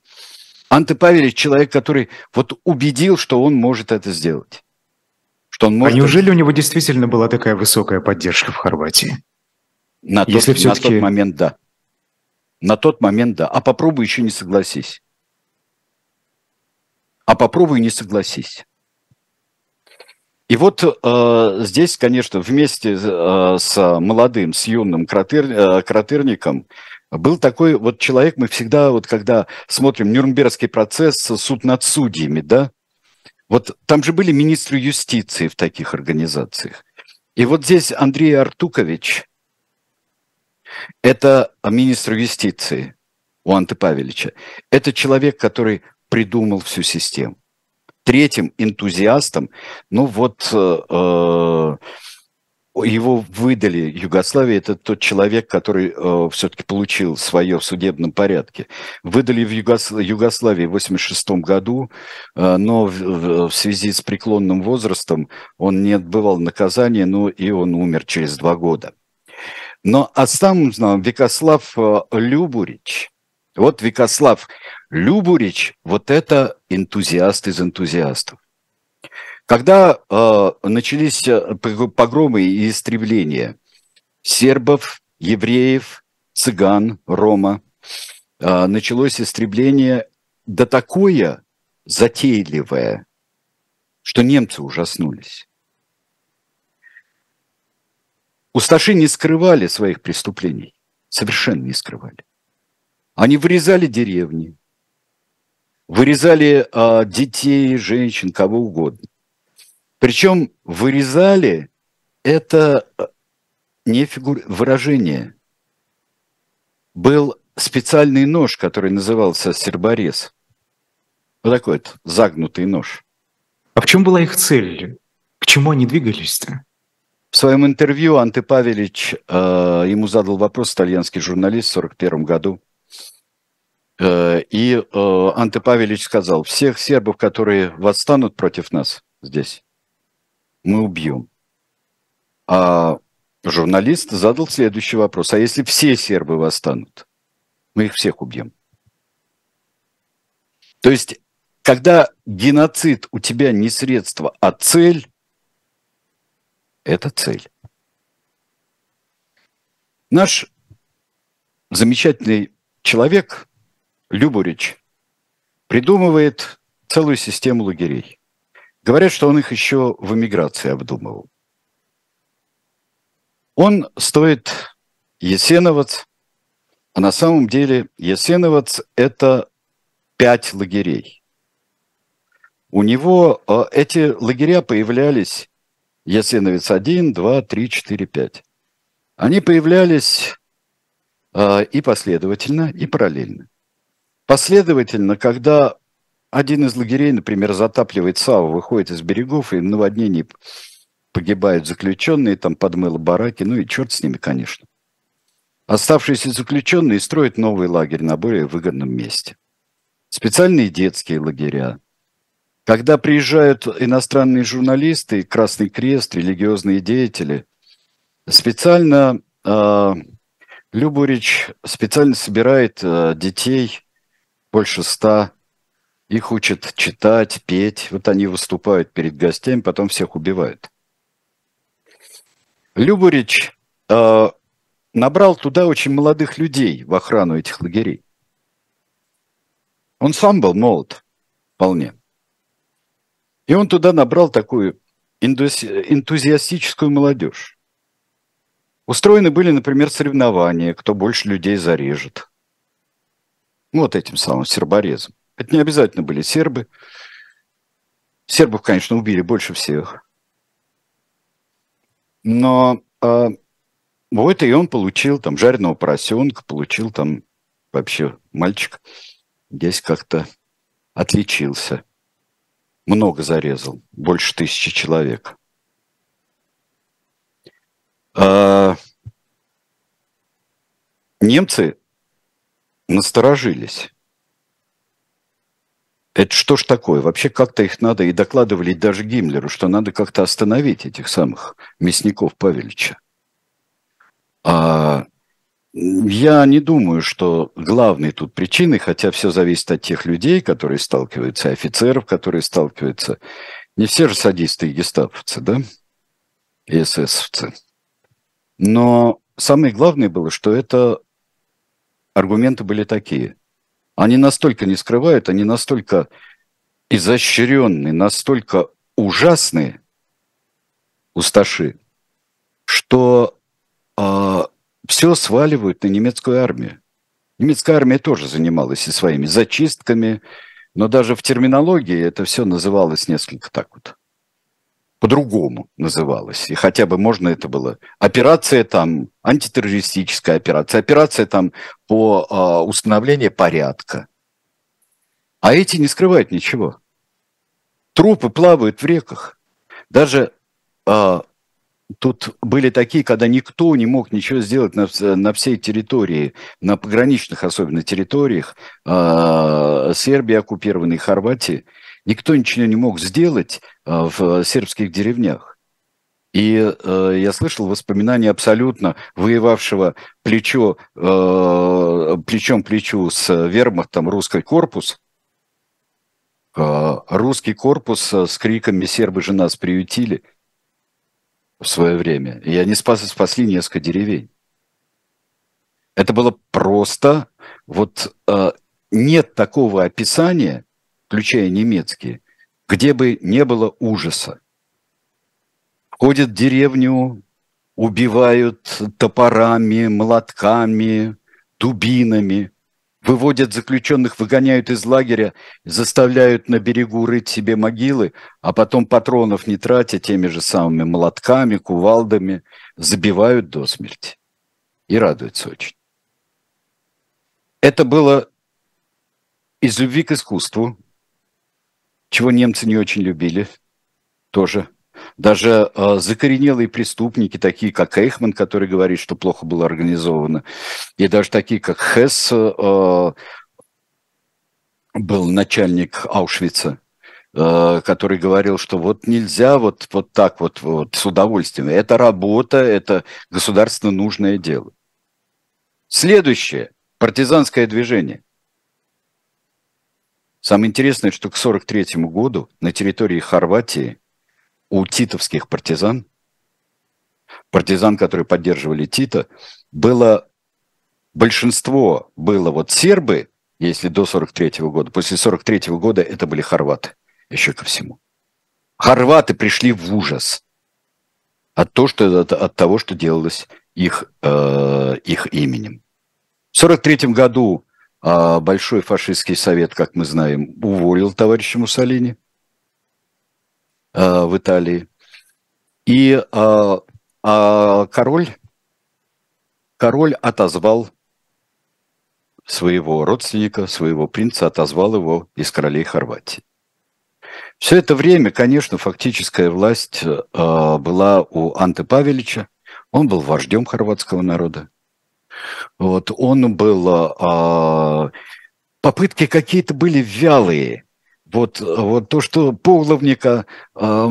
Анте Павелич человек, который вот убедил, что он может это сделать. Что он может а неужели у него действительно была такая высокая поддержка в Хорватии? На, Если тот, на тот момент да. На тот момент да. А попробуй еще не согласись. А попробуй не согласись. И вот э, здесь, конечно, вместе э, с молодым, с юным кратер, э, кратырником был такой вот человек, мы всегда, вот когда смотрим Нюрнбергский процесс, суд над судьями, да, Вот там же были министры юстиции в таких организациях. И вот здесь Андрей Артукович, это министр юстиции у Анты Павелича. Это человек, который придумал всю систему. Третьим энтузиастом, ну вот э, его выдали Югославии, это тот человек, который э, все-таки получил свое в судебном порядке. Выдали в Югос... Югославии в 1986 году, э, но в, в связи с преклонным возрастом он не отбывал наказание, но и он умер через два года. Но а сам Викослав э, Любурич, вот Викослав Любурич, вот это энтузиаст из энтузиастов. Когда э, начались э, погромы и истребления сербов, евреев, цыган, рома, э, началось истребление да такое затейливое, что немцы ужаснулись. Усташи не скрывали своих преступлений, совершенно не скрывали. Они вырезали деревни, вырезали э, детей, женщин, кого угодно. Причем вырезали это э, не фигур... выражение. Был специальный нож, который назывался серборез. Вот такой вот загнутый нож. А в чем была их цель? К чему они двигались-то? В своем интервью Анте Павелич, э, ему задал вопрос итальянский журналист в 1941 году. Э, и э, Анте Павелич сказал, всех сербов, которые восстанут против нас здесь, мы убьем. А журналист задал следующий вопрос. А если все сербы восстанут? Мы их всех убьем. То есть, когда геноцид у тебя не средство, а цель, это цель. Наш замечательный человек, Любурич, придумывает целую систему лагерей. Говорят, что он их еще в эмиграции обдумывал. Он стоит Есеновец, а на самом деле Есеновец – это пять лагерей. У него э, эти лагеря появлялись, Есеновец 1, 2, 3, 4, 5. Они появлялись э, и последовательно, и параллельно. Последовательно, когда один из лагерей, например, затапливает САУ, выходит из берегов, и наводнение погибают заключенные, там подмыло бараки, ну и черт с ними, конечно. Оставшиеся заключенные строят новый лагерь на более выгодном месте. Специальные детские лагеря. Когда приезжают иностранные журналисты, Красный Крест, религиозные деятели, специально э, Любурич специально собирает э, детей, больше ста, их учат читать, петь. Вот они выступают перед гостями, потом всех убивают. Любурич э, набрал туда очень молодых людей в охрану этих лагерей. Он сам был молод, вполне. И он туда набрал такую энтузиастическую молодежь. Устроены были, например, соревнования, кто больше людей зарежет. Вот этим самым серборезом. Это не обязательно были сербы. Сербов, конечно, убили больше всех. Но э, вот и он получил там жареного поросенка, получил там вообще мальчик здесь как-то отличился. Много зарезал, больше тысячи человек. А, немцы насторожились. Это что ж такое? Вообще как-то их надо, и докладывали даже Гиммлеру, что надо как-то остановить этих самых мясников Павелича. А я не думаю, что главной тут причиной, хотя все зависит от тех людей, которые сталкиваются, офицеров, которые сталкиваются. Не все же садисты и гестаповцы, да? И эсэсовцы. Но самое главное было, что это аргументы были такие. Они настолько не скрывают, они настолько изощренные, настолько ужасные, усташи, что э, все сваливают на немецкую армию. Немецкая армия тоже занималась и своими зачистками, Но даже в терминологии это все называлось несколько так вот по-другому называлось. И хотя бы можно это было. Операция там, антитеррористическая операция, операция там по э, установлению порядка. А эти не скрывают ничего. Трупы плавают в реках. Даже э, тут были такие, когда никто не мог ничего сделать на, на всей территории, на пограничных особенно территориях э, Сербии оккупированной, Хорватии – Никто ничего не мог сделать а, в сербских деревнях. И э, я слышал воспоминания абсолютно воевавшего плечо, э, плечом плечу с вермахтом русский корпус. Э, русский корпус с криками «Сербы же нас приютили» в свое время. И они спас, спасли несколько деревень. Это было просто... Вот э, нет такого описания – включая немецкие, где бы не было ужаса. Входят в деревню, убивают топорами, молотками, дубинами, выводят заключенных, выгоняют из лагеря, заставляют на берегу рыть себе могилы, а потом патронов не тратя теми же самыми молотками, кувалдами, забивают до смерти. И радуются очень. Это было из любви к искусству, чего немцы не очень любили тоже. Даже э, закоренелые преступники, такие как Эйхман, который говорит, что плохо было организовано, и даже такие как Хесс, э, был начальник Аушвица, э, который говорил, что вот нельзя вот, вот так вот, вот с удовольствием. Это работа, это государственно нужное дело. Следующее. Партизанское движение. Самое интересное, что к 1943 году на территории Хорватии у титовских партизан, партизан, которые поддерживали Тита, было большинство было вот сербы, если до 43 года, после 43 года это были хорваты, еще ко всему. Хорваты пришли в ужас от, того, что, от, от того, что делалось их, э, их именем. В 43 году а Большой фашистский совет, как мы знаем, уволил товарища Муссолини а, в Италии. И а, а король, король отозвал своего родственника, своего принца, отозвал его из королей Хорватии. Все это время, конечно, фактическая власть э, была у Анты Павелича. Он был вождем хорватского народа. Вот он был, а, попытки какие-то были вялые. Вот, вот то, что Павловника а,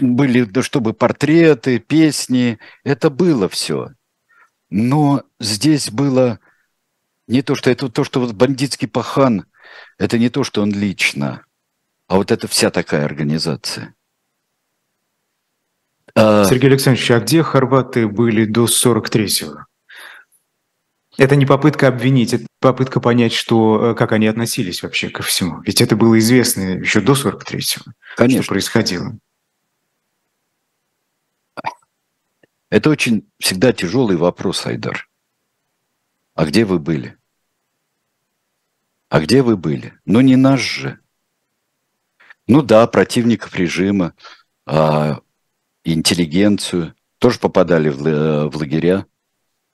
были, чтобы портреты, песни, это было все. Но здесь было не то, что это то, что вот бандитский пахан, это не то, что он лично, а вот это вся такая организация. А Сергей Александрович, а где хорваты были до 43-го? Это не попытка обвинить, это попытка понять, что, э, как они относились вообще ко всему. Ведь это было известно еще до 43-го, Конечно. что происходило. Это очень всегда тяжелый вопрос, Айдар. А где вы были? А где вы были? Ну не наш же. Ну да, противников режима, а, интеллигенцию тоже попадали в, э, в лагеря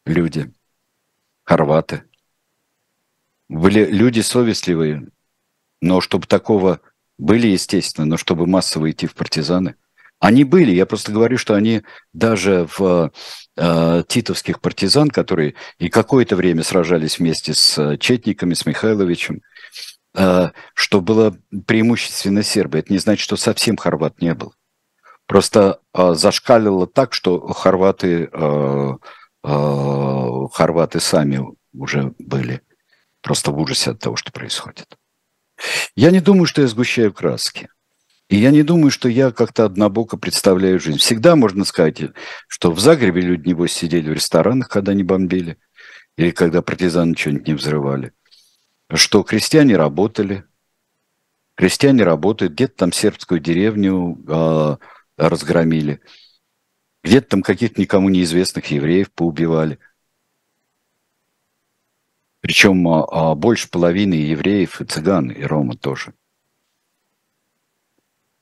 люди хорваты. Были люди совестливые, но чтобы такого были, естественно, но чтобы массово идти в партизаны. Они были, я просто говорю, что они даже в э, титовских партизан, которые и какое-то время сражались вместе с Четниками, с Михайловичем, э, что было преимущественно сербы. Это не значит, что совсем хорват не был. Просто э, зашкалило так, что хорваты э, Э, хорваты сами уже были просто в ужасе от того, что происходит. Я не думаю, что я сгущаю краски. И я не думаю, что я как-то однобоко представляю жизнь. Всегда можно сказать, что в Загребе люди, небось, сидели в ресторанах, когда не бомбили, или когда партизаны что-нибудь не взрывали. Что крестьяне работали, крестьяне работают, где-то там сербскую деревню э, разгромили – где-то там каких-то никому неизвестных евреев поубивали. Причем а, больше половины евреев и цыган, и рома тоже.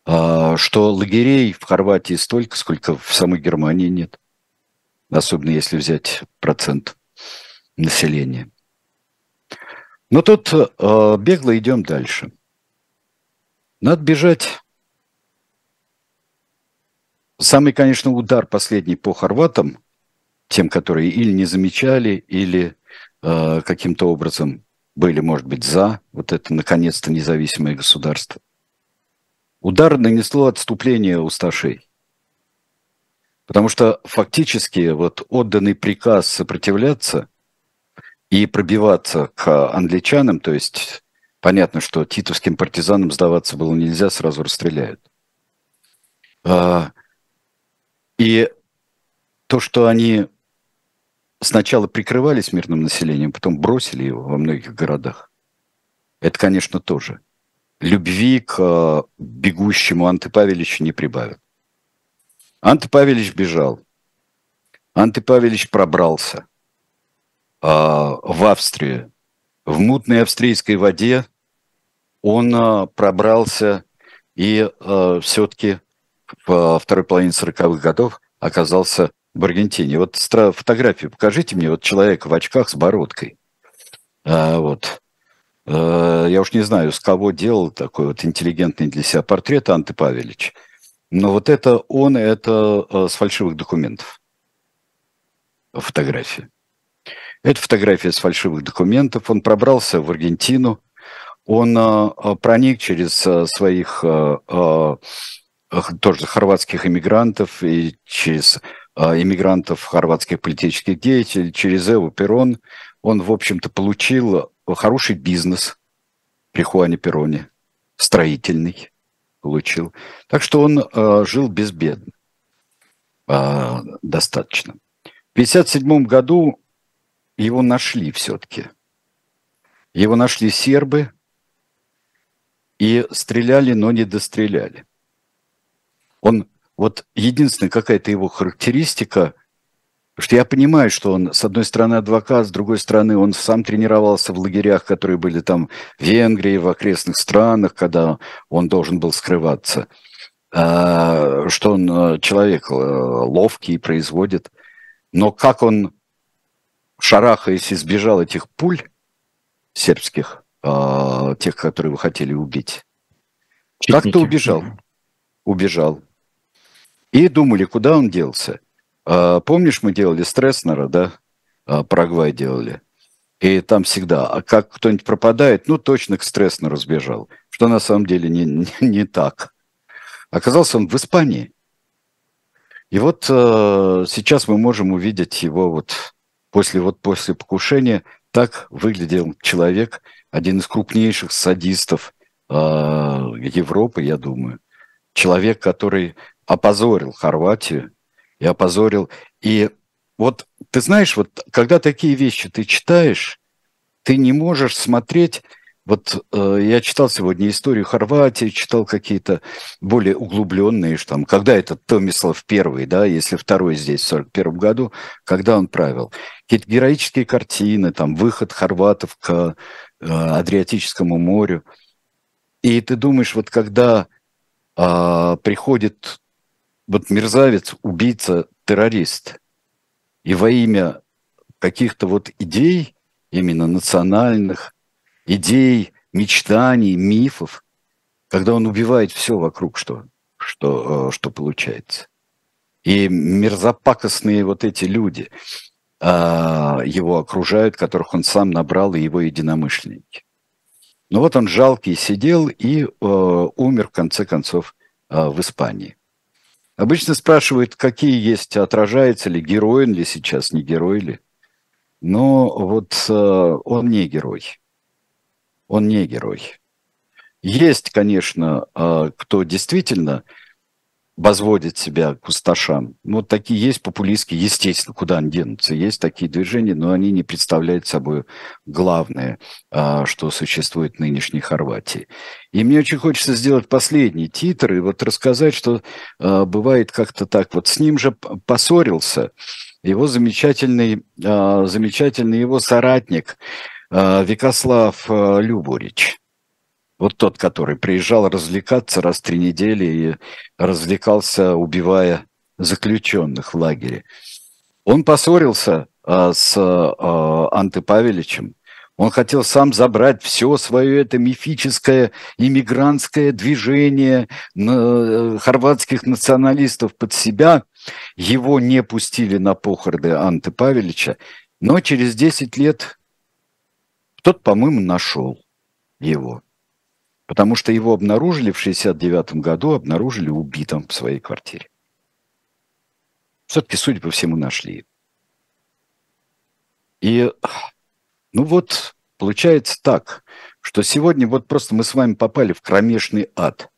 А, что лагерей в Хорватии столько, сколько в самой Германии нет. Особенно если взять процент населения. Но тут а, бегло идем дальше. Надо бежать. Самый, конечно, удар последний по хорватам, тем, которые или не замечали, или э, каким-то образом были, может быть, за вот это, наконец-то, независимое государство. Удар нанесло отступление усташей. Потому что фактически вот отданный приказ сопротивляться и пробиваться к англичанам, то есть понятно, что титовским партизанам сдаваться было нельзя, сразу расстреляют. А, и то, что они сначала прикрывались мирным населением, потом бросили его во многих городах. Это, конечно, тоже. Любви к э, бегущему Анты Павеличу не прибавил. Анты Павелич бежал. Анты Павелич пробрался э, в Австрию. В мутной австрийской воде он э, пробрался и все-таки в второй половине 40-х годов оказался в Аргентине. Вот фотографию покажите мне, вот человек в очках с бородкой. А, вот. А, я уж не знаю, с кого делал такой вот интеллигентный для себя портрет Анты Павелич. Но вот это он, это а, с фальшивых документов. Фотография. Это фотография с фальшивых документов. Он пробрался в Аргентину. Он а, проник через своих тоже хорватских иммигрантов и через а, иммигрантов, хорватских политических деятелей, через Эву Перрон, он, в общем-то, получил хороший бизнес при Хуане Перроне, строительный получил. Так что он э, жил безбедно достаточно. В 1957 году его нашли все-таки. Его нашли сербы и стреляли, но не достреляли. Он вот единственная какая-то его характеристика, что я понимаю, что он, с одной стороны, адвокат, с другой стороны, он сам тренировался в лагерях, которые были там в Венгрии, в окрестных странах, когда он должен был скрываться, а, что он э, человек э, ловкий, производит. Но как он, шарахаясь, избежал этих пуль сербских, а, тех, которые вы хотели убить, как-то убежал. Убежал. И думали, куда он делся. А, помнишь, мы делали Стресснера, да? А, Парагвай делали. И там всегда, а как кто-нибудь пропадает, ну, точно к Стресснеру сбежал. Что на самом деле не, не, не так. Оказался он в Испании. И вот э, сейчас мы можем увидеть его вот после, вот после покушения. Так выглядел человек, один из крупнейших садистов э, Европы, я думаю. Человек, который опозорил Хорватию и опозорил. И вот ты знаешь, вот когда такие вещи ты читаешь, ты не можешь смотреть вот э, я читал сегодня историю Хорватии, читал какие-то более углубленные, что там, когда этот Томислав первый, да, если второй здесь в 41 году, когда он правил. Какие-то героические картины, там, выход хорватов к э, Адриатическому морю. И ты думаешь, вот когда э, приходит вот мерзавец, убийца, террорист, и во имя каких-то вот идей, именно национальных, идей, мечтаний, мифов, когда он убивает все вокруг, что, что, э, что получается. И мерзопакостные вот эти люди а, его окружают, которых он сам набрал, и его единомышленники. Ну вот он жалкий сидел и э, умер, в конце концов, э, в Испании. Обычно спрашивают, какие есть, отражается ли, герой он ли сейчас, не герой ли. Но вот э, он не герой. Он не герой. Есть, конечно, э, кто действительно возводит себя к усташам. Ну, вот такие есть популистские, естественно, куда они денутся. Есть такие движения, но они не представляют собой главное, а, что существует в нынешней Хорватии. И мне очень хочется сделать последний титр и вот рассказать, что а, бывает как-то так. Вот с ним же поссорился его замечательный, а, замечательный его соратник, Викослав Любурич. Вот тот, который приезжал развлекаться раз в три недели и развлекался, убивая заключенных в лагере. Он поссорился а, с а, Анты Павеличем. Он хотел сам забрать все свое это мифическое иммигрантское движение на, хорватских националистов под себя. Его не пустили на похороны Анты Павелича, но через 10 лет кто-то, по-моему, нашел его. Потому что его обнаружили в 69 году, обнаружили убитым в своей квартире. Все-таки, судя по всему, нашли. И, ну вот, получается так, что сегодня вот просто мы с вами попали в кромешный ад.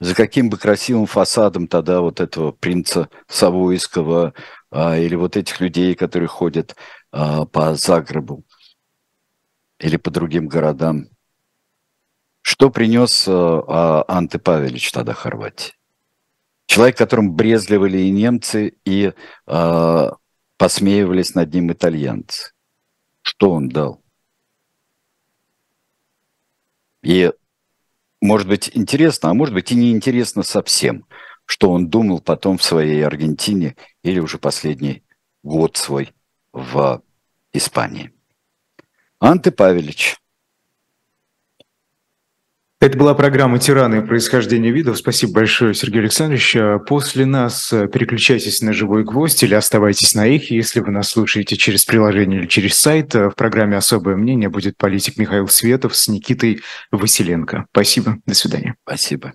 За каким бы красивым фасадом тогда вот этого принца Савойского а, или вот этих людей, которые ходят а, по Загребу или по другим городам, что принес а, а Анте Павелич тогда Хорватии? Человек, которым брезгливали и немцы, и а, посмеивались над ним итальянцы. Что он дал? И может быть интересно, а может быть и неинтересно совсем, что он думал потом в своей Аргентине или уже последний год свой в Испании. Анте Павелич – это была программа «Тираны и происхождение видов». Спасибо большое, Сергей Александрович. А после нас э, переключайтесь на «Живой гвоздь» или оставайтесь на их. Если вы нас слушаете через приложение или через сайт, э, в программе «Особое мнение» будет политик Михаил Светов с Никитой Василенко. Спасибо. До свидания. Спасибо.